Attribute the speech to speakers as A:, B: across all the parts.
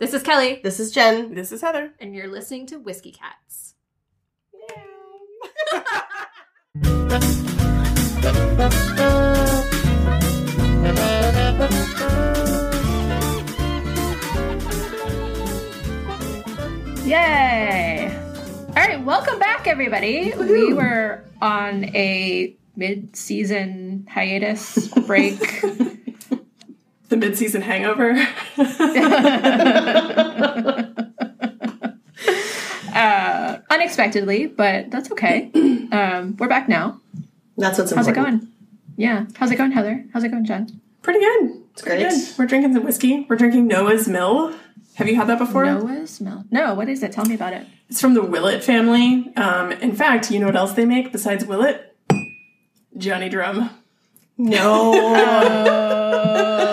A: This is Kelly,
B: This is Jen.
C: This is Heather.
A: and you're listening to Whiskey Cats.
D: Yay! All right, welcome back, everybody. We were on a mid-season hiatus break.
C: The mid-season hangover.
D: uh, unexpectedly, but that's okay. Um, we're back now.
B: That's what's
D: How's it going? Yeah. How's it going, Heather? How's it going, Jen?
C: Pretty good. It's
B: Great.
C: Good. We're drinking some whiskey. We're drinking Noah's Mill. Have you had that before?
D: Noah's Mill. No, what is it? Tell me about it.
C: It's from the Willet family. Um, in fact, you know what else they make besides Willet? Johnny Drum.
B: No.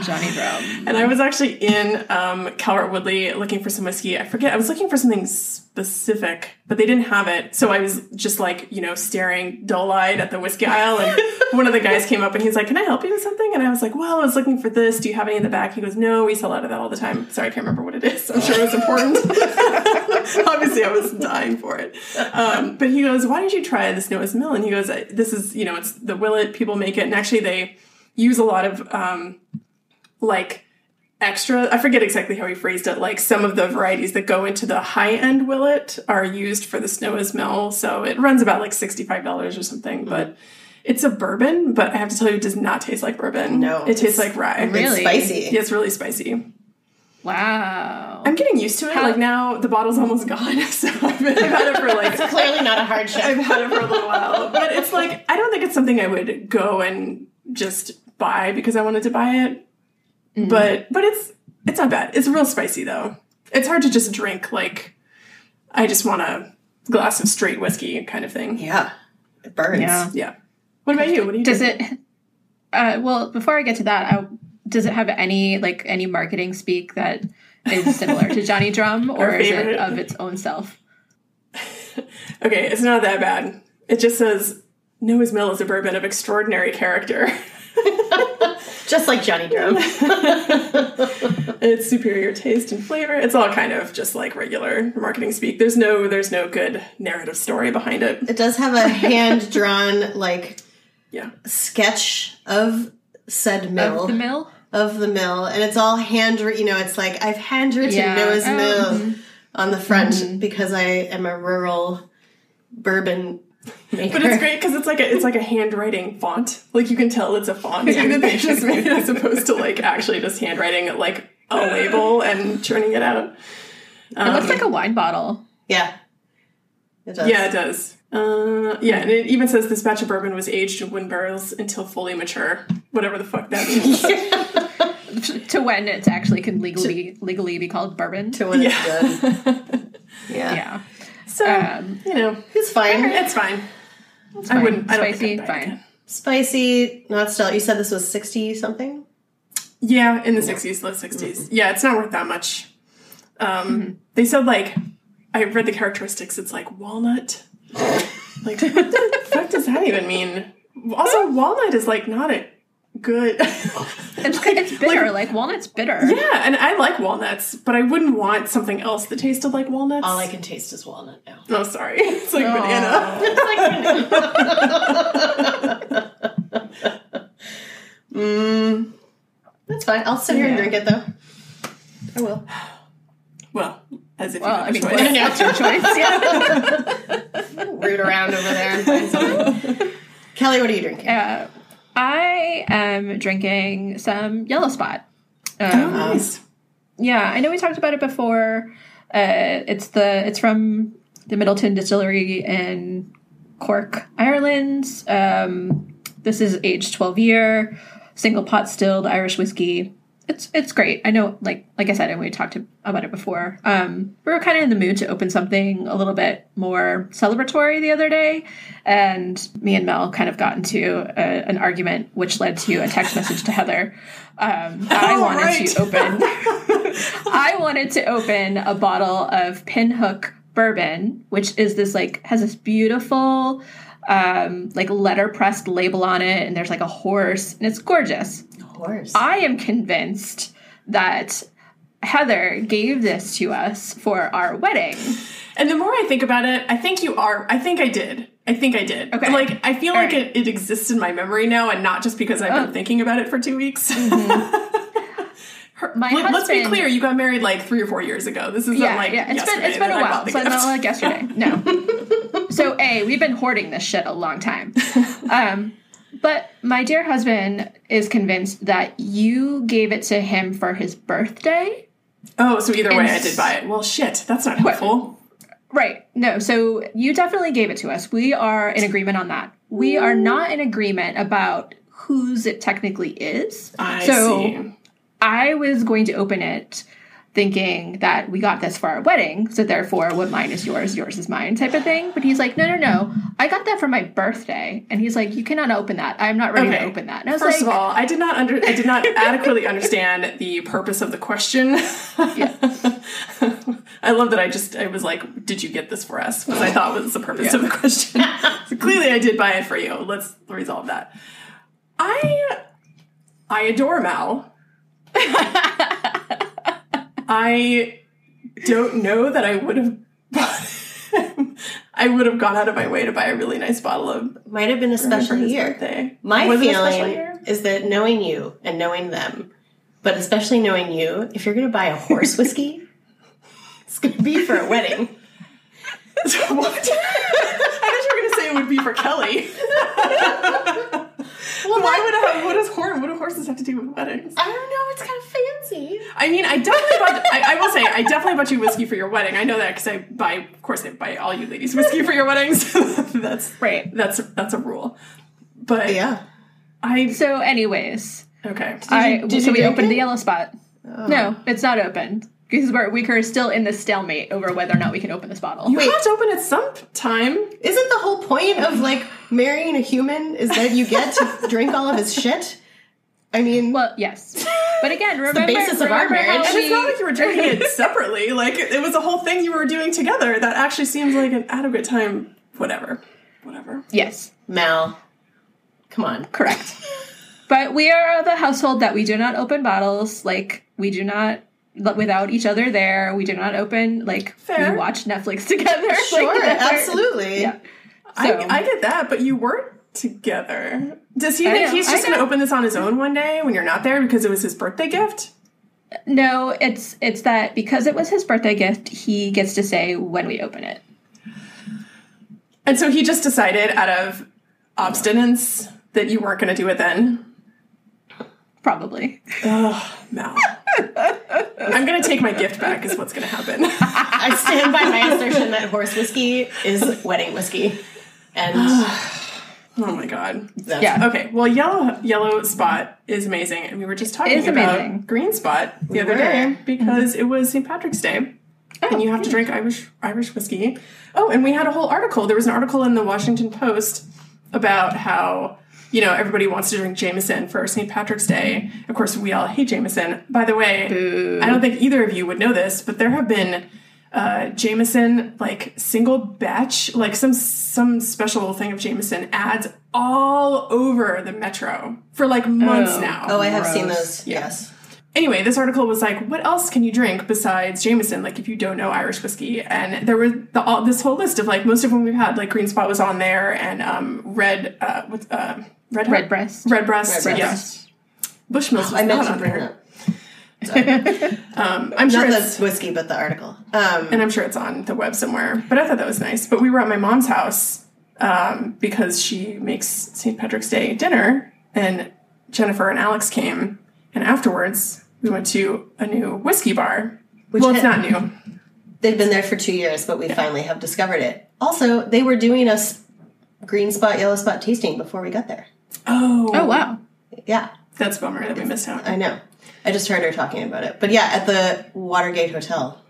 D: Oh, Johnny Drum.
C: And I was actually in um, Calvert Woodley looking for some whiskey. I forget. I was looking for something specific, but they didn't have it. So I was just like, you know, staring dull-eyed at the whiskey aisle. And one of the guys came up and he's like, "Can I help you with something?" And I was like, "Well, I was looking for this. Do you have any in the back?" He goes, "No, we sell out of that all the time." Sorry, I can't remember what it is. I'm sure it was important. Obviously, I was dying for it. Um, but he goes, "Why did you try this Noah's Mill?" And he goes, "This is, you know, it's the Willet. People make it, and actually they use a lot of." Um, like extra i forget exactly how he phrased it like some of the varieties that go into the high end willet are used for the snowa's mill so it runs about like $65 or something but mm-hmm. it's a bourbon but i have to tell you it does not taste like bourbon
B: No,
C: it tastes like rye
B: It's
D: Really?
B: spicy.
C: yeah, it's really spicy
D: Wow.
C: i'm getting used to it
D: How-
C: like now the bottle's almost gone so i've, been, I've had it for like It's
B: Clearly not a hardship.
C: I've had it for a little while, but it's like I don't think it's something I would go and just buy because I wanted to buy it. But but it's it's not bad. It's real spicy though. It's hard to just drink like I just want a glass of straight whiskey kind of thing.
B: Yeah. It burns.
D: Yeah.
C: Yeah. What about you? What do you
D: Does
C: think?
D: it? Uh, well, before I get to that, I, does it have any like any marketing speak that is similar to Johnny Drum, or is it of its own self?
C: Okay, it's not that bad. It just says Noah's Mill is a bourbon of extraordinary character.
B: Just like Johnny Drum.
C: it's superior taste and flavor. It's all kind of just like regular marketing speak. There's no there's no good narrative story behind it.
B: It does have a hand drawn like
C: Yeah.
B: sketch of said mill
D: Of the mill.
B: of the mill, and it's all handwritten. You know, it's like I've handwritten
D: Yeah.
B: Noah's
D: Oh,
B: Mill on the front mm-hmm. because I am a rural bourbon maker.
C: But it's great because it's like a it's like a handwriting font. Like you can tell it's a font that they just made as opposed to like actually just handwriting like a label and churning it out.
D: It looks like a wine bottle.
B: Yeah, it does.
C: Yeah, it does. Uh, yeah, and it even says this batch of bourbon was aged in wooden barrels until fully mature. Whatever the fuck that means.
D: To when it actually can legally legally be called bourbon.
B: To when
C: Yeah.
B: it's done. Yeah,
D: yeah,
C: so
D: Um,
C: you know,
B: it's fine.
C: it's fine. I
D: fine.
C: wouldn't. I don't think I'd buy it
D: fine.
B: Spicy, not still. You said this was sixty something.
C: Yeah, in the sixties, low 60s Yeah, it's not worth that much. Um,
D: Mm-hmm.
C: They said like I read the characteristics. It's like walnut. like what the fuck does that even mean? Also, walnut is like not a good.
D: It's, it's bitter. Like, walnut's bitter.
C: yeah, and I like walnuts, but I wouldn't want something else that tasted like walnuts.
B: All I can taste is walnut now.
C: Oh, sorry. It's like banana. it's like banana.
B: Mm, that's fine. I'll sit here and drink it though. I will.
C: Well, as if
D: Well,
C: you
D: I mean,
C: a choice.
D: what's your choice? Yeah.
B: Root around over there and find something. Kelly, what are you drinking?
D: Uh, I am drinking some Yellow Spot. Um,
C: Oh, nice.
D: Yeah, I know we talked about it before. Uh, it's the it's from the Midleton Distillery in Cork, Ireland. Um, this is aged twelve year, single pot stilled Irish whiskey. It's it's great. I know, like like I said, and we talked to, about it before. Um, we were kind of in the mood to open something a little bit more celebratory the other day, and me and Mel kind of got into a, an argument, which led to a text message to Heather. Um, I
C: Oh,
D: wanted
C: right.
D: to open. I wanted to open a bottle of Pinhook bourbon, which is this like has this beautiful um like letter pressed label on it and there's like a horse and it's gorgeous.
B: Horse.
D: I am convinced that Heather gave this to us for our wedding.
C: And the more I think about it, I think you are. I think I did. I think I did.
D: Okay.
C: Like I feel
D: All
C: like
D: right.
C: it, it exists in my memory now, and not just because I've
D: Oh.
C: been thinking about it for two weeks. Her-
D: My
C: let- Let's be clear. You got married like three or four years ago. This isn't
D: Yeah,
C: like
D: yeah. It's been
C: yesterday
D: it's been
C: that
D: a
C: I
D: while,
C: bought the
D: so it's not like yesterday. No. so a we've been hoarding this shit a long time. Um, but my dear husband is convinced that you gave it to him for his birthday.
C: Oh, so either way, I did buy it. Well, shit, that's not helpful.
D: Right. No, so you definitely gave it to us. We are in agreement on that. We are not in agreement about whose it technically is.
C: I
D: so
C: see.
D: I was going to open it thinking that we got this for our wedding, so therefore what mine is yours, yours is mine type of thing. But he's like, no, no, no. I got that for my birthday. And he's like, you cannot open that. I'm not ready to open that. And I was
C: First
D: like,
C: of all, I did not under I did not adequately understand the purpose of the question. I love that I just I was like, "Did you get this for us?" Because I thought was the purpose of the question. so clearly, I did buy it for you. Let's resolve that. I I adore Mal. I don't know that I would have. I would have gone out of my way to buy a really nice bottle of
B: Might have been a special year.
C: birthday.
B: My
C: Was it a special
B: feeling
C: year?
B: is that knowing you and knowing them, but especially knowing you, if you're going to buy a horse whiskey, it's going to be for a wedding.
C: what? I thought you were going to say it would be for Kelly. well, why would I have, what does horse, what do horses have to do with weddings?
B: I don't know. It's kind of fancy.
C: I mean, I definitely bought, I, I will say, I definitely bought you whiskey for your wedding. I know that because I buy, of course, I buy all you ladies whiskey for your weddings. that's,
D: right.
C: that's, that's a rule. But
B: Yeah.
C: I,
D: So, anyways,
C: okay.
D: I,
B: did
D: so
B: you
D: we
B: drink
D: opened
B: it?
D: the yellow spot. No, it's not opened. Because we're, we're still in the stalemate over whether or not we can open this bottle.
C: You
B: Wait.
C: have to open it sometime.
B: Isn't the whole point of like marrying a human is that you get to drink all of his shit? I mean,
D: Well, yes. But again, remember the
B: basis of our marriage.
C: And it's not like you were drinking it separately. Like it was a whole thing you were doing together. That actually seems like an adequate time. Whatever, whatever.
D: Yes,
B: Mal, come on.
D: correct. but we are the household that we do not open bottles. Like we do not without each other there. We do not open like
C: Fair.
D: we watch Netflix together.
B: Sure,
D: our-
B: absolutely.
D: Yeah.
C: I,
D: So-
C: I get that, but you weren't together. Does he
D: I
C: think
D: know,
C: he's just going to open this on his own one day when you're not there because it was his birthday gift?
D: No, it's it's that because it was his birthday gift, he gets to say when we open it.
C: And so he just decided out of obstinance that you weren't going to do it then.
D: Probably.
C: Ugh, Mal. I'm going to take my gift back, is what's going to happen.
B: I stand by my assertion that horse whiskey is wedding whiskey. And
C: Oh my god.
B: that's
D: Yeah.
C: Okay, well, yellow yellow spot is amazing, and we were just talking about
D: amazing.
C: green spot the
B: We
C: other
B: were.
C: day because it was St. Patrick's Day, and oh, you have to drink Irish Irish whiskey. Oh, and we had a whole article. There was an article in the Washington Post about how you know everybody wants to drink Jameson for St. Patrick's Day. Of course, we all hate Jameson. By the way, I don't think either of you would know this, but there have been uh, Jameson like single batch, like some some special thing of Jameson ads all over the metro for like months
D: Oh.
C: now.
B: Oh, I have seen
D: Gross.
B: those. Yes.
C: Anyway, this article was like, what else can you drink besides Jameson? Like, if you don't know Irish whiskey, and there were the, all, this whole list of like most of them we've had. Like Green Spot was on there, and um, Red uh, what's uh, Red
D: Red breast.
C: Red Breast,
B: Red
C: yes. Bushmills was
B: I meant
C: not
B: to
C: on there.
B: it up. Sorry.
C: Um, I'm sure
B: Not
C: it's
B: the whiskey, but the article. Um,
C: and I'm sure it's on the web somewhere. But I thought that was nice. But we were at my mom's house um, because she makes St. Patrick's Day dinner, and Jennifer and Alex came, and afterwards we went to a new whiskey bar.
B: Which
C: well, it's
B: had-
C: not new.
B: they've been there for two years, but we finally have discovered it. Also, they were doing a s- green spot, yellow spot tasting before we got there.
C: Oh,
D: Oh wow.
B: Yeah,
C: that's a bummer that we missed out.
B: I know. I just heard her talking about it. But yeah, at the Watergate Hotel,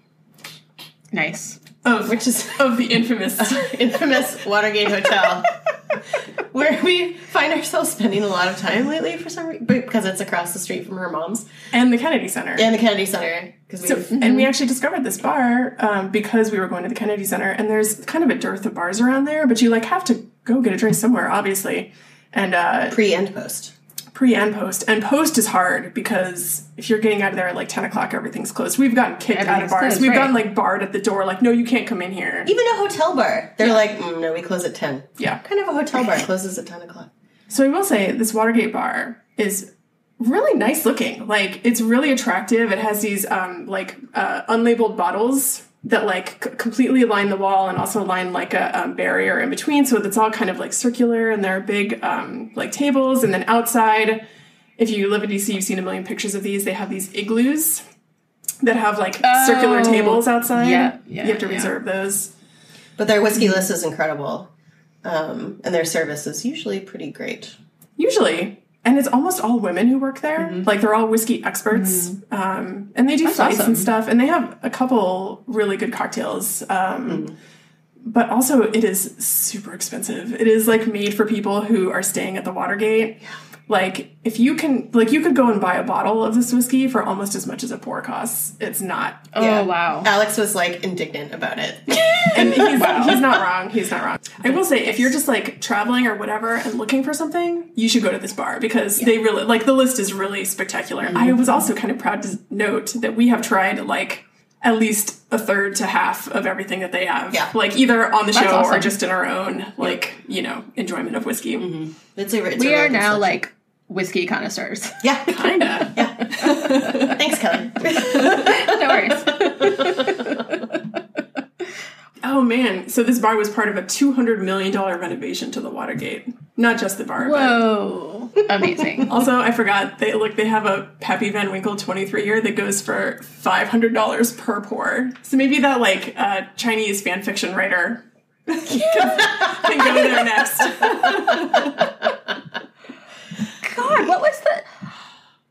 D: Nice.
C: Of
B: which is
C: of the infamous.
B: infamous Watergate Hotel, where we find ourselves spending a lot of time lately for some reason because it's across the street from her mom's
C: and the Kennedy Center.
B: and the Kennedy Center. Because
C: So,
B: we
C: and we actually discovered this bar um, because we were going to the Kennedy Center, and there's kind of a dearth of bars around there, but you like have to go get a drink somewhere, obviously. And uh,
B: pre and post.
C: Pre and post. And post is hard because if you're getting out of there at like 10 o'clock, everything's closed. We've gotten kicked out of bars.
D: closed,
C: We've
D: right.
C: gotten like barred at the door, like, no, you can't come in here.
B: Even a hotel bar. They're like, mm, no, we close at 10.
C: Yeah.
B: Kind of a hotel bar closes at 10 o'clock?
C: So I will say this Watergate bar is really nice looking. Like it's really attractive. It has these um, like uh, unlabeled bottles that like c- completely line the wall and also line like a um, barrier in between. So it's all kind of like circular and there are big um, like tables. And then outside, if you live in DC, you've seen a million pictures of these. They have these igloos that have like circular
D: Oh,
C: tables outside.
D: yeah, yeah,
C: you have to
D: yeah.
C: reserve those.
B: But their whiskey list is incredible. Um, and their service is usually pretty great.
C: Usually. And it's almost all women who work there. Like they're all whiskey experts. Um, and they do flights
D: awesome.
C: and stuff. And they have a couple really good cocktails. Um, But also, it is super expensive. It is like made for people who are staying at the Watergate. Like, if you can, like, you could go and buy a bottle of this whiskey for almost as much as a pour costs. It's not.
D: Oh
B: Yeah.
D: wow.
B: Alex was like indignant about it.
C: And he's, he's not wrong. He's not wrong. I will say, if you're just like traveling or whatever and looking for something, you should go to this bar because they really like the list is really spectacular.
B: Mm-hmm.
C: I was also kind of proud to note that we have tried like at least a third to half of everything that they have.
B: Yeah.
C: Like either on the show or just in our own like you know enjoyment of whiskey.
B: It's a, it's
D: We
B: a
D: are now
B: good
D: like whiskey connoisseurs.
B: Yeah.
C: Kinda. Yeah.
B: Thanks, Kelly.
D: no worries.
C: Oh man! So this bar was part of a two hundred million dollar renovation to the Watergate. Not just the bar, but
D: Whoa. Amazing.
C: Also, I forgot they look. They have a Pappy Van Winkle twenty three year that goes for five hundred dollars per pour. So maybe that like uh, Chinese fan fiction writer can, can go there next.
D: God, what was the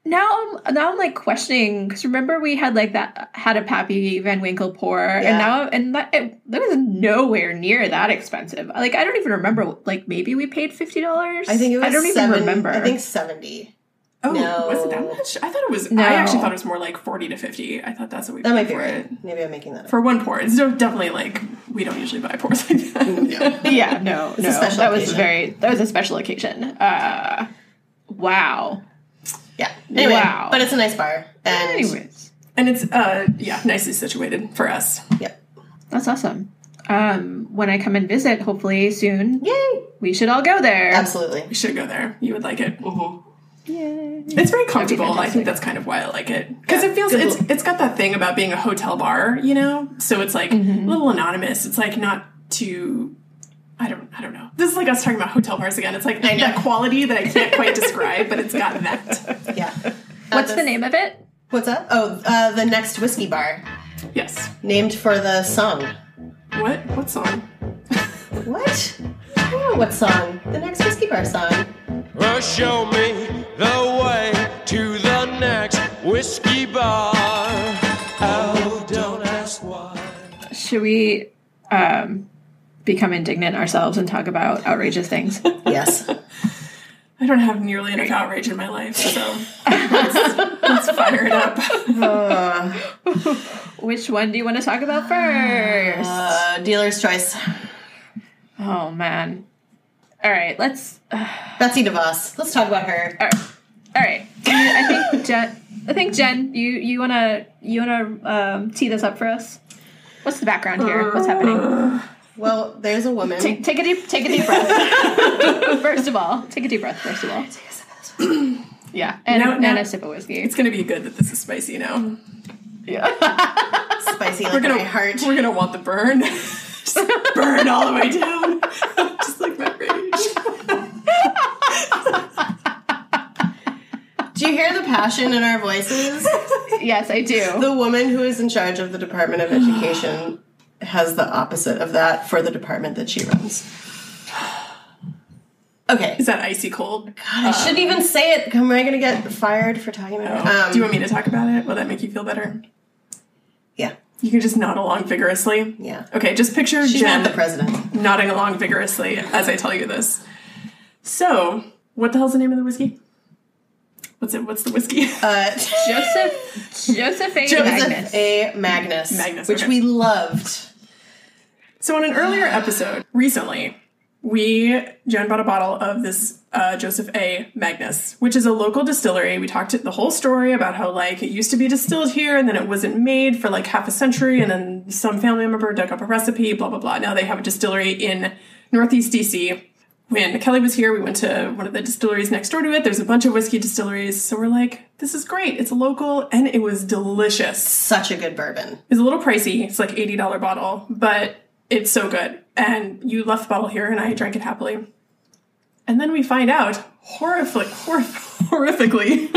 D: now I'm now I'm like questioning because remember we had like that had a Pappy Van Winkle pour
B: Yeah.
D: and now and that it, that was nowhere near that expensive. Like I don't even remember. Like maybe we paid fifty dollars.
B: I think it was
D: I don't even remember.
B: I think 70.
C: Oh,
B: No.
C: was it that much? I thought it was.
D: No.
C: I actually thought it was more like forty to fifty. I thought that's what we
B: That
C: paid
B: might be
C: for
B: right.
C: it
B: Maybe I'm making that up.
C: for one pour. It's definitely like we don't usually buy pours like that.
D: yeah, no, no,
B: a special
D: that was very that was a special occasion. Uh, wow.
B: Yeah. Anyway,
D: Wow.
B: but it's a nice bar. And
D: Anyways,
C: and it's uh yeah nicely situated for us.
B: yeah.
D: that's awesome. Um, when I come and visit, hopefully soon,
B: Yay.
D: we should all go there.
B: Absolutely.
C: We should go there. You would like it.
B: Mhm.
D: Yay.
C: It's very comfortable. I
D: fantastic.
C: think that's kind of why I like it because
B: Yeah,
C: it feels
B: good
C: it's it's got that thing about being a hotel bar, you know. So it's like
D: Mm-hmm.
C: a little anonymous. It's like not too. I don't. I don't know. This is like us talking about hotel bars again. It's like that quality that I can't quite describe, but it's got that.
B: Yeah.
D: What's
B: Uh,
D: the name of it?
B: What's up? Oh, uh, the next whiskey bar,
C: Yes.
B: named for the song.
C: What? What song?
B: What? I don't know what song. The next whiskey bar song.
E: Well, show me the way to the next whiskey bar. Oh, don't ask why.
D: Should we um, become indignant ourselves and talk about outrageous things?
B: Yes.
C: I don't have nearly enough outrage in my life, so let's, let's fire it up.
D: Which one do you want to talk about first?
B: Uh, dealer's choice.
D: oh man! All right, let's. Uh,
B: Betsy DeVos. Let's talk about her.
D: all right, all right. I think Jen. I think Jen, you you wanna you wanna um, tee this up for us? What's the background here? What's happening?
B: Well, there's a woman.
D: Take, take a deep take a deep breath. first of all, take a deep breath. First of all, yeah, and,
C: No, no.
D: and a sip of whiskey.
C: It's gonna be good that this is spicy now.
B: Yeah, spicy like
C: We're gonna
B: my heart.
C: We're gonna want the burn. Just burn all the way down, just like my rage.
B: Do you hear the passion in our voices?
D: yes, I do.
B: the woman who is in charge of the Department of Education has the opposite of that for the department that she runs. Okay.
C: Is that icy cold?
B: God, I shouldn't even say it. Am I going to get fired for talking about it? Um,
C: Do you want me to talk about it? Will that make you feel better?
B: Yeah.
C: You can just nod along vigorously.
B: Yeah.
C: Okay, just picture
B: She's
C: Jen
B: not the president.
C: nodding along vigorously as I tell you this. So, what the hell's the name of the whiskey? What's it? What's the whiskey?
B: Uh,
D: Joseph Joseph A.
C: Joseph
D: Magnus.
B: A. Magnus.
C: Magnus,
B: Which
C: okay.
B: we loved.
C: So, in an earlier episode recently, we Jen bought a bottle of this uh, Joseph A. Magnus, which is a local distillery. We talked the whole story about how like it used to be distilled here, and then it wasn't made for like half a century, and then some family member dug up a recipe. Blah blah blah. Now they have a distillery in Northeast DC. When Kelly was here, we went to one of the distilleries next door to it. There's a bunch of whiskey distilleries, so we're like, this is great. It's local, and it was delicious.
B: Such a good bourbon.
C: It's a little pricey. It's like eighty dollar bottle, but it's so good. And you left the bottle here, and I drank it happily. And then we find out horrific, horrif- horrifically.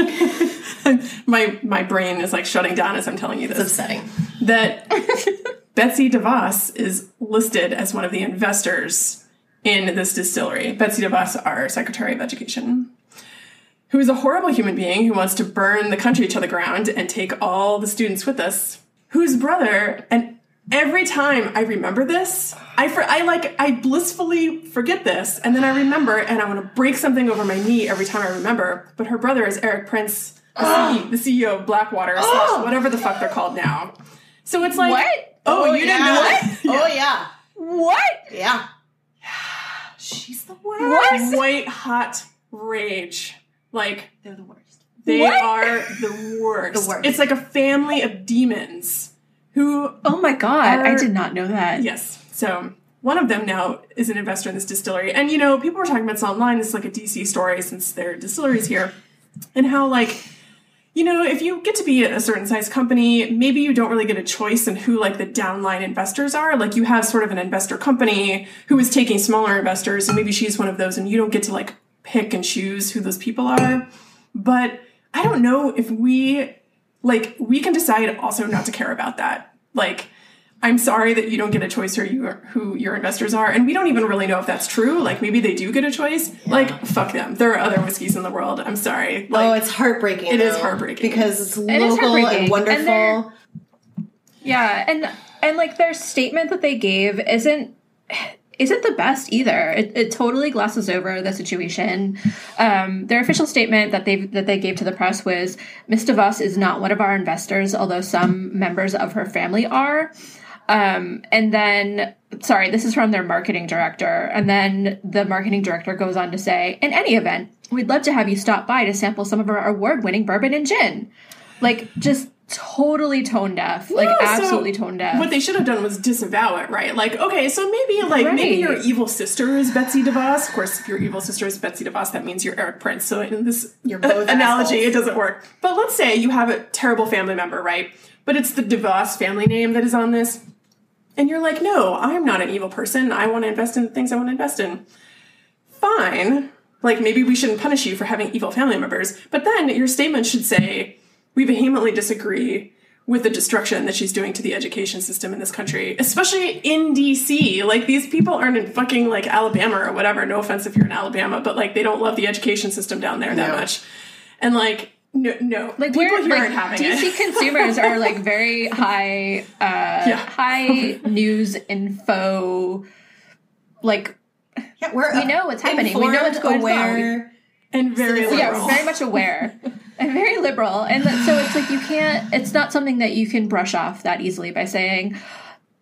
C: my my brain is like shutting down as I'm telling you
B: It's
C: this.
B: upsetting.
C: That Betsy DeVos is listed as one of the investors in this distillery. Betsy DeVos, our Secretary of Education who is a horrible human being who wants to burn the country to the ground and take all the students with us, whose brother, and every time I remember this, I, for, I like, I blissfully forget this, and then I remember, and I want to break something over my knee every time I remember, but her brother is Erik Prince, the, CEO, the CEO of Blackwater, slash oh! whatever the fuck they're called now. So it's like,
D: What?
C: Oh, oh you didn't know
B: yeah. Oh yeah.
D: What?
B: Yeah.
C: She's the worst.
D: What?
C: White hot rage. Like,
B: They're the worst.
C: They
D: What?
C: are the worst.
B: The worst.
C: It's like a family of demons who,
D: Oh my god, I did not know that.
C: yes. So one of them now is an investor in this distillery. And, you know, people were talking about this online. This is like a DC story since their distillery's here. And how, like, you know, if you get to be a certain size company, maybe you don't really get a choice in who like the downline investors are. Like you have sort of an investor company who is taking smaller investors, and maybe she's one of those, and you don't get to like pick and choose who those people are. But I don't know if we like we can decide also not to care about that. Like I'm sorry that you don't get a choice who you who your investors are, and we don't even really know if that's true. Like maybe they do get a choice. Like fuck them. There are other whiskeys in the world. I'm sorry. Oh, like
B: oh, it's heartbreaking.
C: It is
B: though,
C: heartbreaking.
B: because it's
D: is
B: local
D: heartbreaking.
B: and
D: And
B: wonderful.
D: Yeah, and and like their statement that they gave isn't isn't the best either. It, it totally glosses over the situation. Um, their official statement that they that they gave to the press was Miss DeVos is not one of our investors, although some members of her family are. Um, and then, sorry, this is from their marketing director. And then the marketing director goes on to say, in any event, we'd love to have you stop by to sample some of our award winning bourbon and gin. Like, just totally tone deaf. Like,
C: No, so
D: absolutely tone deaf.
C: What they should have done was disavow it, right? Like, okay, so maybe like maybe your evil sister is Betsy DeVos. Of course, if your evil sister is Betsy DeVos, that means you're Erik Prince. So in this analogy, it doesn't work. But let's say you have a terrible family member, right? But it's the DeVos family name that is on this. And you're like, no, I'm not an evil person. I want to invest in the things I want to invest in. Fine. Like maybe we shouldn't punish you for having evil family members. But then your statement should say, we vehemently disagree with the destruction that she's doing to the education system in this country, especially in DC. Like these people aren't in fucking like Alabama or whatever. No offense if you're in Alabama, but like they don't love the education system down there that
B: No.
C: much. And like no, no,
D: like
C: people
D: we're
C: here
D: like
C: aren't having
D: DC
C: it.
D: consumers are like very high uh
C: Yeah.
D: high news info like
B: Yeah, we're
D: We know what's happening. We know what's
B: informed,
D: going on.
B: Aware.
C: and very
B: Citizens.
C: liberal.
D: yeah very much aware and very liberal and that, so it's like you can't it's not something that you can brush off that easily by saying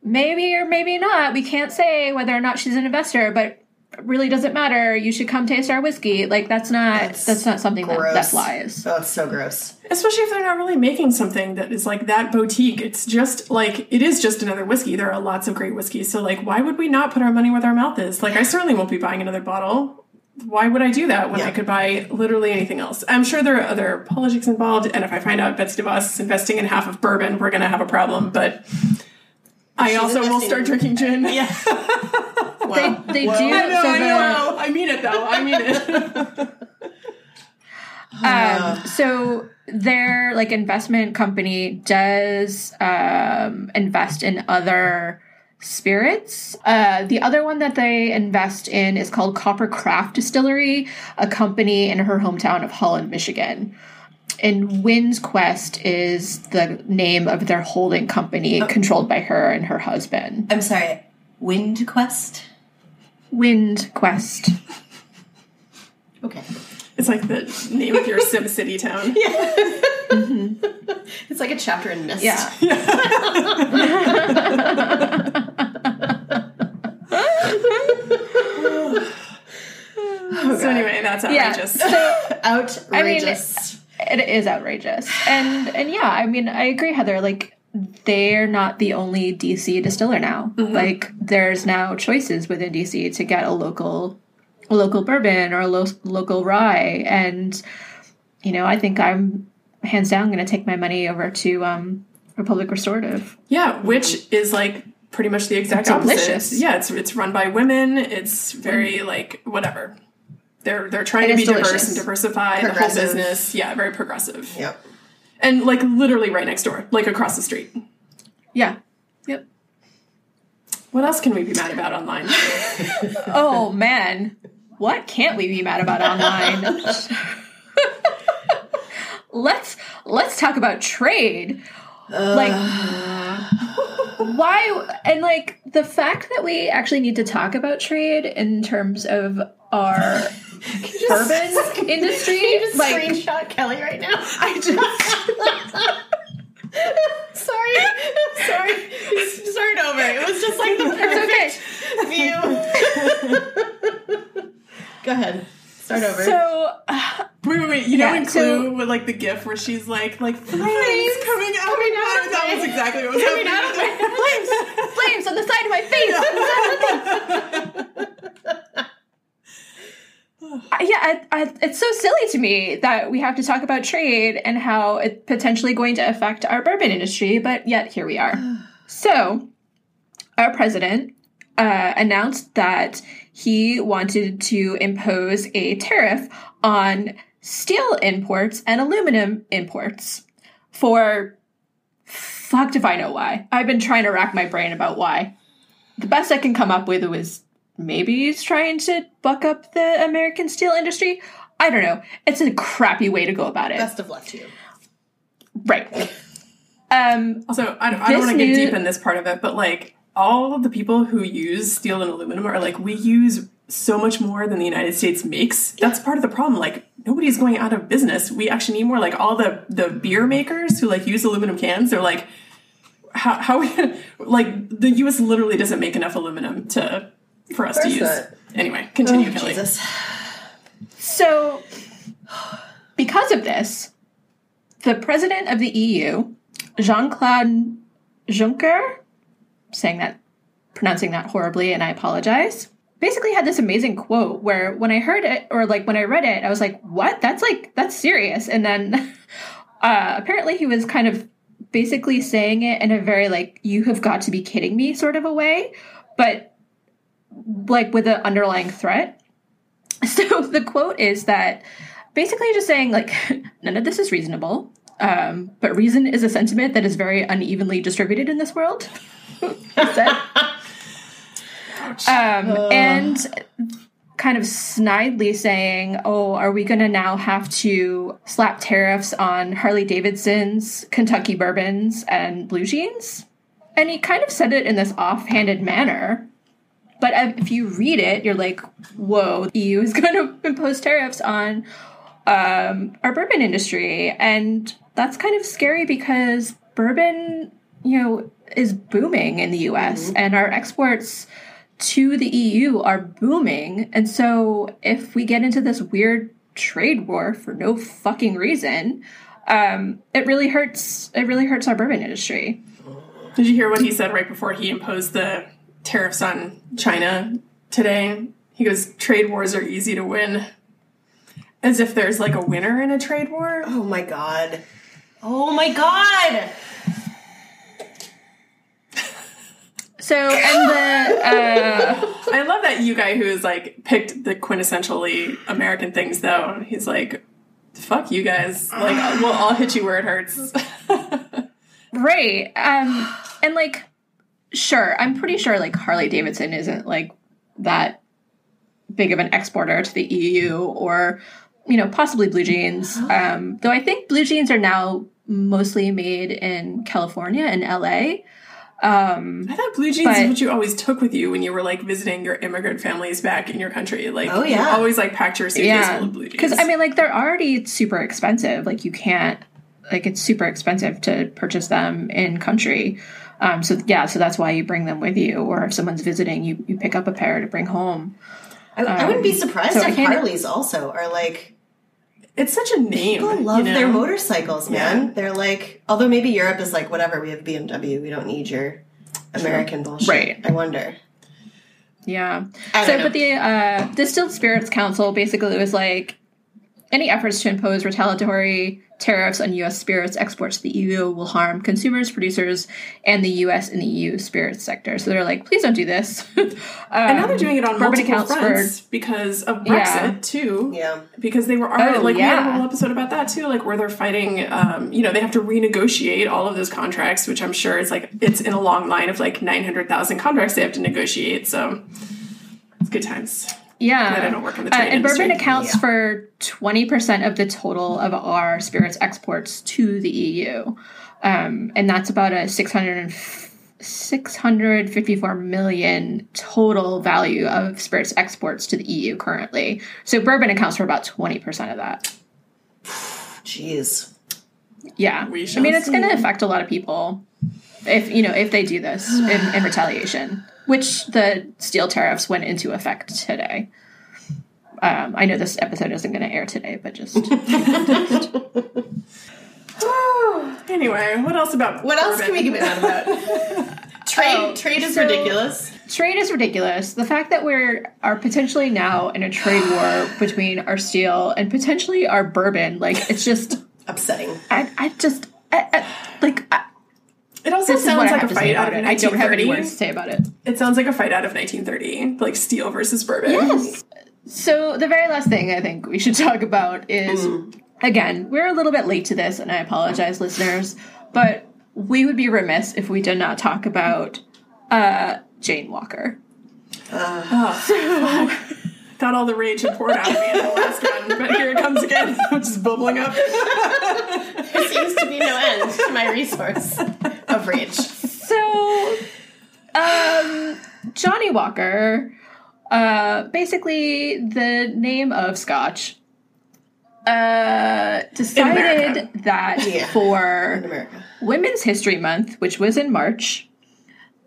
D: maybe or maybe not we can't say whether or not she's an investor but really doesn't matter you should come taste our whiskey like that's not that's,
B: That's
D: not something that, that
B: Gross.
D: flies
B: Oh, it's so gross.
C: Especially if they're not really making something that is like that boutique. It's just like it is just another whiskey. There are lots of great whiskeys. So like why would we not put our money where our mouth is? Like I certainly won't be buying another bottle. Why would I do that when I could buy literally anything else? I'm sure there are other politics involved, and if I find out Betsy DeVos is investing in half of bourbon, we're gonna have a problem. But I
B: She's
C: also will start drinking gin.
B: Yeah.
D: they, they do
C: I know,
D: so
C: I
D: the-
C: know. I mean it though. I mean it.
D: Um, so their like investment company does um, invest in other spirits. Uh, the other one that they invest in is called Coppercraft Distillery, a company in her hometown of Holland, Michigan. And Wind's Quest is the name of their holding company, controlled by her and her husband.
B: I'm sorry. Windquest.
D: Wind Quest.
B: Okay.
C: It's like the name of your SimCity town.
B: It's like a chapter in Myst.
D: Yeah.
B: outrageous. Outrageous.
D: It is outrageous and and yeah i mean i agree heather like they're not the only dc distiller now like there's now choices within dc to get a local a local bourbon or a lo- local rye and you know i think i'm hands down going to take my money over to um republic restorative
C: Yeah, which is like pretty much the exact
D: Delicious.
C: opposite. Yeah, it's it's run by women. It's very like whatever. They're they're trying
D: And
C: to be
D: it's
C: diverse
D: delicious.
C: and diversify the whole business. Yeah, very progressive.
B: Yep.
C: And like literally right next door, like across the street.
D: yeah yep
C: What else can we be mad about online?
D: oh man what can't we be mad about online let's let's talk about trade like why and like the fact that we actually need to talk about trade in terms of our bourbon industry
B: Can you just
D: like
B: screenshot Kelly right now?
D: i just
B: sorry. Sorry. Start over. It was just like the
D: it's okay
B: perfect view. Go ahead. Start over.
D: so
C: wait, wait, wait. You know
D: Yeah,
C: in
D: so-
C: Clue with like the gif where she's like like flames,
B: Flames
C: coming out
B: coming
C: of my
B: of
C: That was exactly what was
B: coming
C: happening.
B: out of my
D: flames on the side of my face yeah, I, I, it's so silly to me that we have to talk about trade and how it's potentially going to affect our bourbon industry, but yet here we are. so, our president uh, announced that he wanted to impose a tariff on steel imports and aluminum imports for fucked if I know why. I've been trying to rack my brain about why. The best I can come up with was maybe he's trying to buck up the American steel industry. I don't know. It's a crappy way to go about it.
B: Best of luck to you.
D: right. Um,
C: Also, I don't, I don't want to get
D: new-
C: deep in this part of it, but like all of the people who use steel and aluminum are like, we use so much more than the United States makes. That's part of the problem. Like nobody's going out of business. We actually need more. Like all the the beer makers who like use aluminum cans, they're like, how how we like the U.S. literally doesn't make enough aluminum to for us to use.
B: not.
C: Anyway, continue,
B: Oh,
C: Kelly.
B: Jesus.
D: so, because of this, the president of the EU, Jean Claude Juncker, saying that, pronouncing that horribly, and I apologize, basically had this amazing quote where when I heard it, or like when I read it, I was like, what? That's like, that's serious. And then uh, apparently he was kind of basically saying it in a very like, you have got to be kidding me sort of a way, but like with an underlying threat. So the quote is that basically just saying like none of this is reasonable, um, but reason is a sentiment that is very unevenly distributed in this world. Um, and kind of snidely saying, "Oh, are we going to now have to slap tariffs on Harley Davidson's Kentucky bourbons and blue jeans?" And he kind of said it in this offhanded manner. But if you read it, you're like, "Whoa, the EU is going to impose tariffs on um, our bourbon industry," and that's kind of scary because bourbon, you know, is booming in the U.S. and our exports to the EU are booming. And so if we get into this weird trade war for no fucking reason, um, it really hurts it really hurts our bourbon industry.
C: Did you hear what he said right before he imposed the tariffs on China today? He goes, trade wars are easy to win. As if there's like a winner in a trade war.
B: Oh my god. Oh my god.
D: So and the uh,
C: I love that you guy who is like picked the quintessentially American things though. He's like, fuck you guys. Like, we'll all hit you where it hurts.
D: right um, and like sure, I'm pretty sure like Harley Davidson isn't like that big of an exporter to the EU or you know possibly blue jeans. Um, though I think blue jeans are now mostly made in California and LA. Um,
C: I thought blue jeans
D: But-
C: is what you always took with you when you were like visiting your immigrant families back in your country. Like,
B: Oh,
C: you
B: yeah.
C: always like packed your suitcase
D: yeah,
C: full of blue jeans.
D: because I mean, like they're already super expensive. Like you can't, like it's super expensive to purchase them in country. Um, so yeah, so that's why you bring them with you, or if someone's visiting, you you pick up a pair to bring home.
B: I, I wouldn't be surprised
D: so
B: if Harleys also are like
C: it's such a name.
B: People love
C: you know?
B: their motorcycles, man.
C: Yeah.
B: They're like, although maybe Europe is like, whatever, we have BMW, we don't need your American bullshit.
D: Right.
B: I wonder.
D: Yeah.
B: I
D: So,
B: know.
D: but the uh, Distilled Spirits Council basically was like any efforts to impose retaliatory tariffs on U.S. spirits exports to the EU will harm consumers, producers, and the U.S. and the EU spirits sector. So they're like, please don't do this. um,
C: And now they're doing it on
D: Bourbon
C: multiple
D: accounts for-
C: fronts because of Brexit
D: Yeah.
C: too.
B: Yeah.
C: Because they were already
D: Oh,
C: like we had a whole episode about that too, like where they're fighting. Um, you know, they have to renegotiate all of those contracts, which I'm sure is like it's in a long line of like 900,000 contracts they have to negotiate. So it's good times.
D: Yeah.
C: Glad I don't work in the
D: Uh,
C: trade
D: and bourbon
C: industry.
D: accounts for 20% of the total of our spirits exports to the EU. Um, and that's about a 600 654 million total value of spirits exports to the EU currently. So bourbon accounts for about 20% of that.
B: Jeez.
D: Yeah.
C: We
D: I mean, it's going to affect a lot of people if, you know, if they do this in, in retaliation, which the steel tariffs went into effect today. Um, I know this episode isn't going to air today, but just
C: Anyway, what else about
B: What else
C: bourbon?
B: can we give it out about? Trade
D: Oh,
B: trade is
D: so-
B: ridiculous.
D: trade is ridiculous. The fact that we're are potentially now in a trade war between our steel and potentially our bourbon, like it's just,
B: Upsetting.
D: I, I just, I, I, like, I,
C: It also
D: this is what
C: sounds
D: I
C: like
D: have
C: a fight out of
D: it. I don't have any words to say about it.
C: It sounds like a fight out of 1930, like steel versus bourbon.
D: Yes. So the very last thing I think we should talk about is again, we're a little bit late to this and I apologize listeners, but we would be remiss if we did not talk about uh Jane Walker. Oh.
C: Thought all the rage had poured out of me in the last one, but here it comes again, which is bubbling up.
B: There seems to be no end to my resource of rage.
D: So um Johnnie Walker uh basically the name of Scotch uh decided that
B: Yeah.
D: for Women's History Month, which was in March,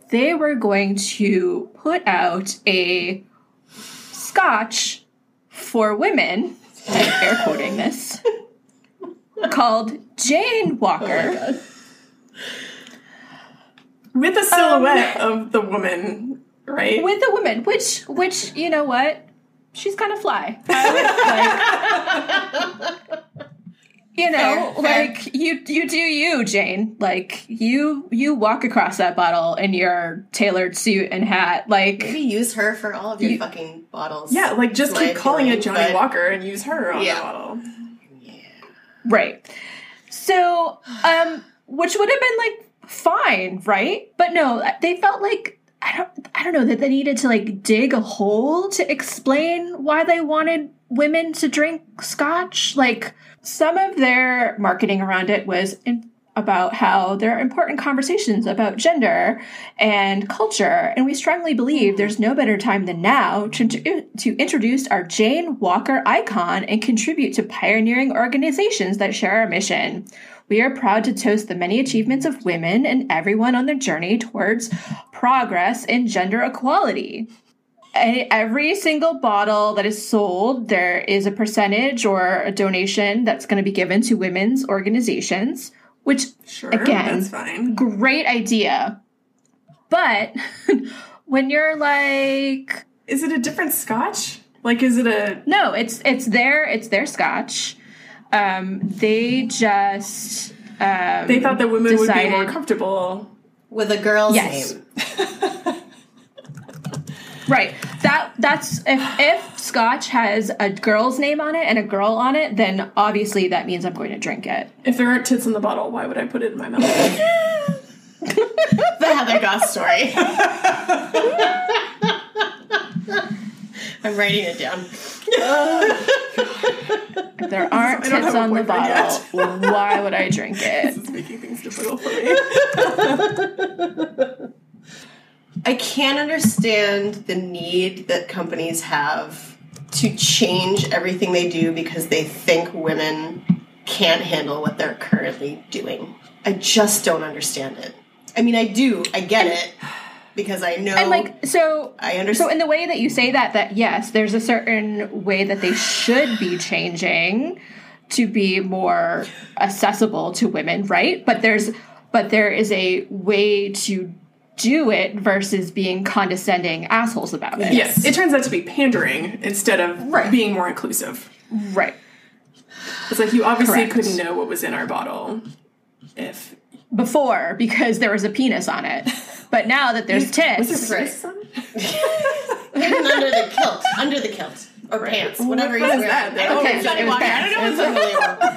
D: they were going to put out a scotch for women, I'm air quoting this, called Jane Walker.
C: With a silhouette of the woman, right?
D: with the woman, which, which, you know what? She's kind of fly. I like, you know,
B: Fair, fair.
D: like you, you do you, Jane. Like you, you walk across that bottle in your tailored suit and hat. Like
B: Maybe use her for all of your
D: You-
B: fucking bottles.
C: yeah, like just keep calling it Johnnie
B: but-
C: Walker and use her on
B: Yeah.
C: the bottle.
D: Right. So, um, which would have been like fine, right? But no, they felt like I don't, I don't know that they needed to like dig a hole to explain why they wanted women to drink scotch. Like some of their marketing around it was in, about how there are important conversations about gender and culture, and we strongly believe there's no better time than now to, to introduce our Jane Walker icon and contribute to pioneering organizations that share our mission. We are proud to toast the many achievements of women and everyone on their journey towards progress in gender equality. And every single bottle that is sold, there is a percentage or a donation that's going to be given to women's organizations, which
C: Sure,
D: Again.
C: that's fine.
D: great idea. But when you're like,
C: Is it a different scotch? Like, is it a
D: no, it's it's their it's their scotch. Um, they just um,
C: they thought that women would be more comfortable?
B: With a girl's
D: Yes.
B: name.
D: right. That that's if if scotch has a girl's name on it and a girl on it, then obviously that means I'm going to drink it.
C: If there aren't tits in the bottle, why would I put it in my mouth?
B: The Heather Goss story. I'm writing it down.
D: If there aren't tits on the bottle, why would I drink it?
C: it's making things difficult for me.
B: I can't understand the need that companies have to change everything they do because they think women can't handle what they're currently doing. I just don't understand it. I mean, I do. I get it because I know.
D: And like so
B: I understand.
D: So in the way that you say that, that yes, there's a certain way that they should be changing to be more accessible to women, right? But there's but there is a way to do it versus being condescending assholes about it.
C: Yes, it turns out to be pandering instead of
B: Right.
C: being more inclusive.
D: Right.
C: It's like you obviously
D: Correct.
C: couldn't know what was in our bottle if
D: Before because there was a penis on it. But now that there's tits,
C: was there
B: right.
C: penis on it?
B: Under the kilt, under the kilt or pants, whatever
C: What
B: he's
C: is that?
B: wearing. I don't
C: Okay,
B: think Johnnie
D: it was
B: Walker. I don't know what's unbelievable.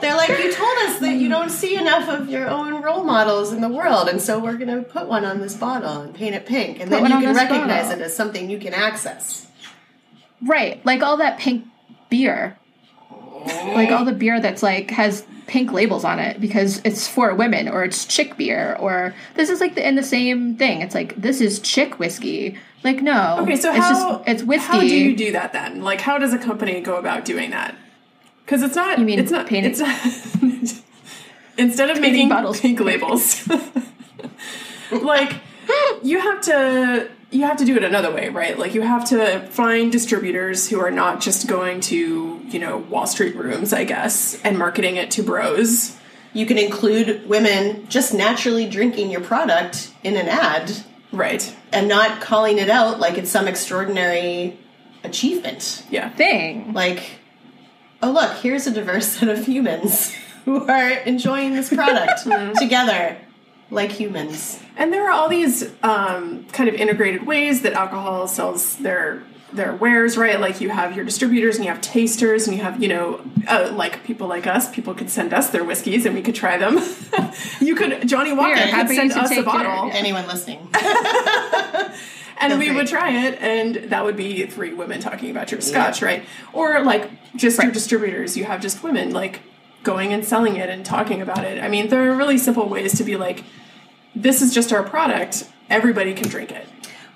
B: They're like, you told us that you don't see enough of your own role models in the world, and so we're going to put one on this bottle and paint it pink, and then you can recognize
D: bottle.
B: it as something you can access.
D: right, like all that pink beer. Like all the beer that's like has pink labels on it because it's for women or it's chick beer or this is like the, in the same thing. It's like this is chick whiskey. Like no.
C: Okay, so
D: it's
C: how
D: just it's whiskey.
C: How do you do that then? Like, how does a company go about doing that? Because it's not.
D: You mean
C: it's not
D: painting-
C: It's not, instead of making
D: bottles
C: pink
D: pink.
C: labels, like you have to you have to do it another way, right? Like you have to find distributors who are not just going to you know Wall Street rooms, I guess, and marketing it to bros.
B: You can include women just naturally drinking your product in an ad
C: Right.
B: and not calling it out like it's some extraordinary achievement.
C: Yeah.
D: thing.
B: Like, oh, look, here's a diverse set of humans who are enjoying this product together like humans.
C: And there are all these um, kind of integrated ways that alcohol sells their their wares, right? Like you have your distributors and you have tasters and you have, you know, uh, like people like us, people could send us their whiskeys and we could try them. you could, Johnnie Walker
D: Here,
C: could send us a
D: take your-
C: bottle
B: Anyone listening?
C: and
B: Feel
C: we
B: free.
C: would try it and that would be three women talking about your scotch, right? Or like just your distributors, you have just women like going and selling it and talking about it. I mean, there are really simple ways to be like, this is just our product. Everybody can drink it.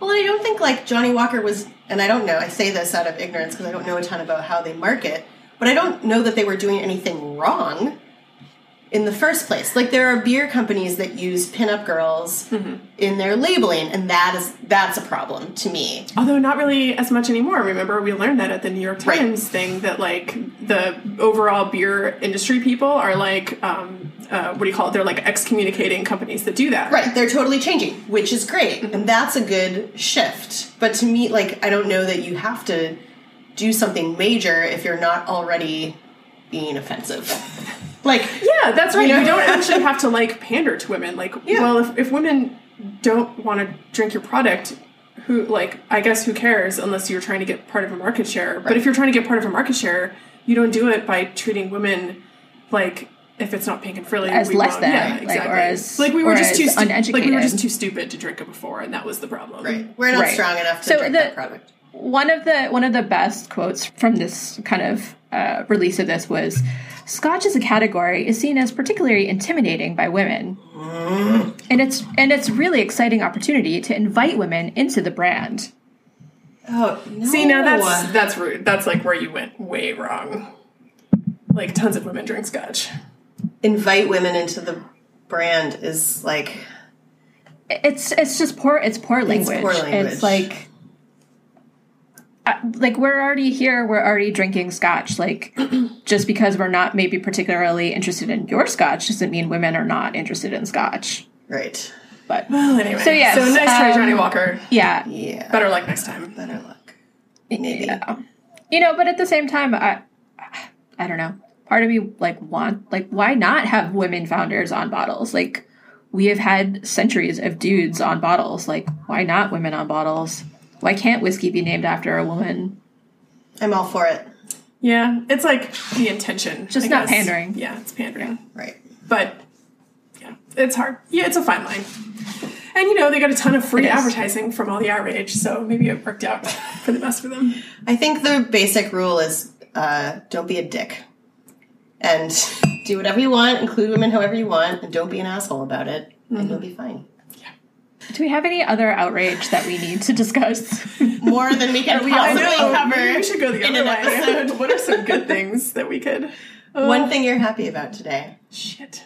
B: Well, I don't think like Johnnie Walker was, and I don't know, I say this out of ignorance because I don't know a ton about how they market, but I don't know that they were doing anything wrong in the first place. Like there are beer companies that use pinup girls
C: Mm-hmm.
B: in their labeling, and that is that's a problem to me.
C: Although not really as much anymore. Remember, we learned that at the New York
B: Right.
C: Times thing that like the overall beer industry people are like, um, uh, what do you call it? They're like excommunicating companies that do that.
B: Right, they're totally changing, which is great, and that's a good shift. But to me, like, I don't know that you have to do something major if you're not already being offensive. Like,
C: Yeah, that's right.
B: You
C: You, don't actually have to like pander to women. Like,
B: Yeah.
C: well, if, if women don't want to drink your product, who like I guess who cares unless you're trying to get part of a market share. But if you're trying to get part of a market share, you don't do it by treating women like if it's not pink and frilly
D: As
C: we
D: less
C: won't-
D: than,
C: yeah,
D: like,
C: exactly.
D: or as-
C: like we were
D: or
C: just too stu- like we were just too stupid to drink it before, and that was the problem.
B: right, we're not
D: Right.
B: strong enough to
D: So
B: drink
D: the-
B: that product.
D: One of the one of the best quotes from this kind of uh, release of this was, "Scotch as a category is seen as particularly intimidating by women, and it's and it's really exciting opportunity to invite women into the brand."
B: Oh, no.
C: See, now that's that's rude. That's like where you went way wrong. Like tons of women drink scotch.
B: invite women into the brand is like
D: It's it's just poor. It's poor language.
B: poor language.
D: It's like. Uh, Like we're already here, we're already drinking scotch. Like, just because we're not maybe particularly interested in your scotch doesn't mean women are not interested in scotch.
B: right.
D: But
C: Well, anyway.
D: So, yeah
C: So nice try,
D: um,
C: Johnnie Walker.
D: yeah,
B: Yeah,
C: Better luck next time.
B: better luck. Maybe.
D: Yeah. You know, but at the same time, I, I don't know. Part of me like want like why not have women founders on bottles? Like we have had centuries of dudes on bottles. Like why not women on bottles? Why can't whiskey be named after a woman?
B: I'm all for it.
C: Yeah, it's like the intention.
D: Just
C: I
D: not
C: guess.
D: pandering.
C: Yeah, it's pandering.
B: Right.
C: But yeah, it's hard. Yeah, it's a fine line. And you know, they got a ton of free advertising from all the outrage, so maybe it worked out for the best for them.
B: I think the basic rule is uh, don't be a dick. And do whatever you want, include women however you want, and don't be an asshole about it, and you'll be fine.
D: Do we have any other outrage that we need to discuss?
B: More than we can
D: we all
B: possibly
D: know.
B: cover.
C: We should go the other way.
B: episode.
C: what are some good things that we could?
B: Uh, One thing you're happy about today.
C: Shit,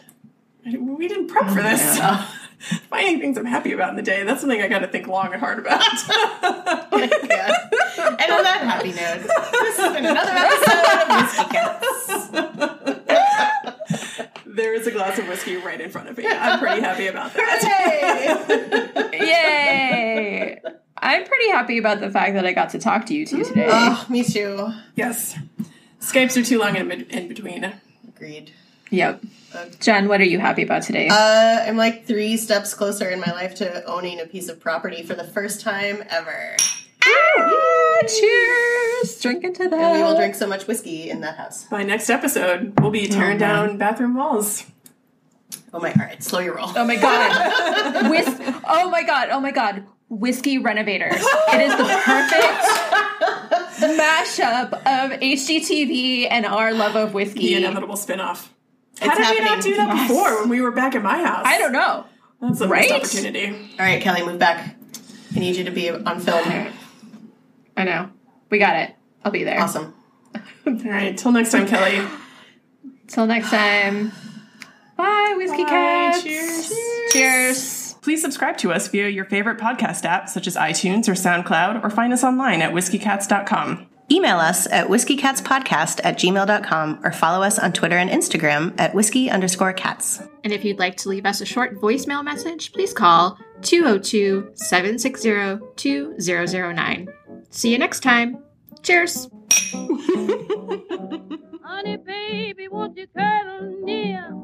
C: we didn't prep for this. Finding things I'm happy about in the day—that's something I got to think long and hard about.
B: Yeah. And on that happy note, this has been another episode of Whiskey Cats.
C: There is a glass of whiskey right in front of me. I'm pretty happy about that.
B: Yay!
D: Yay! I'm pretty happy about the fact that I got to talk to you two mm. today.
B: Oh, me too.
C: Yes. Skypes are too long in, in between.
B: Agreed.
D: Yep. Uh, Jen, what are you happy about today?
B: Uh, I'm like three steps closer in my life to owning a piece of property for the first time ever.
D: Ah, cheers! Drink into that.
B: And we will drink so much whiskey in that house.
C: By next episode, we'll be tearing down bathroom walls.
B: Oh my, all right, slow your roll.
D: Oh my god. Whis- oh my god. Oh my god. Whiskey renovators. It is the perfect mashup of HGTV and our love of whiskey.
C: The inevitable spinoff. How did we not do that
D: Yes.
C: before when we were back at my house?
D: I don't know.
C: That's a
D: Right?
C: missed opportunity.
B: All right, Kelly, move back. I need you to be on film.
D: I know. We got it. I'll be there.
B: Awesome.
C: All right, till next time, Kelly.
D: Till next time. Bye, Whiskey
C: Bye.
D: Cats.
C: Cheers.
D: Cheers.
C: Please subscribe to us via your favorite podcast app, such as iTunes or SoundCloud, or find us online at whiskeycats.com.
B: Email us at whiskeycatspodcast at gmail.com or follow us on Twitter and Instagram at whiskey underscore cats.
A: And if you'd like to leave us a short voicemail message, please call 202 760 2009. See you next time. Cheers.
F: Honey, baby, won't you cuddle near?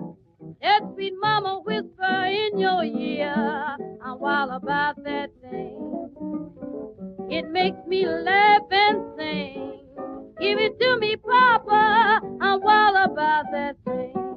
F: Sweet mama whisper in your ear. I'm wild about that thing. It makes me laugh and sing. Give it to me, Papa. I'm wild about that thing.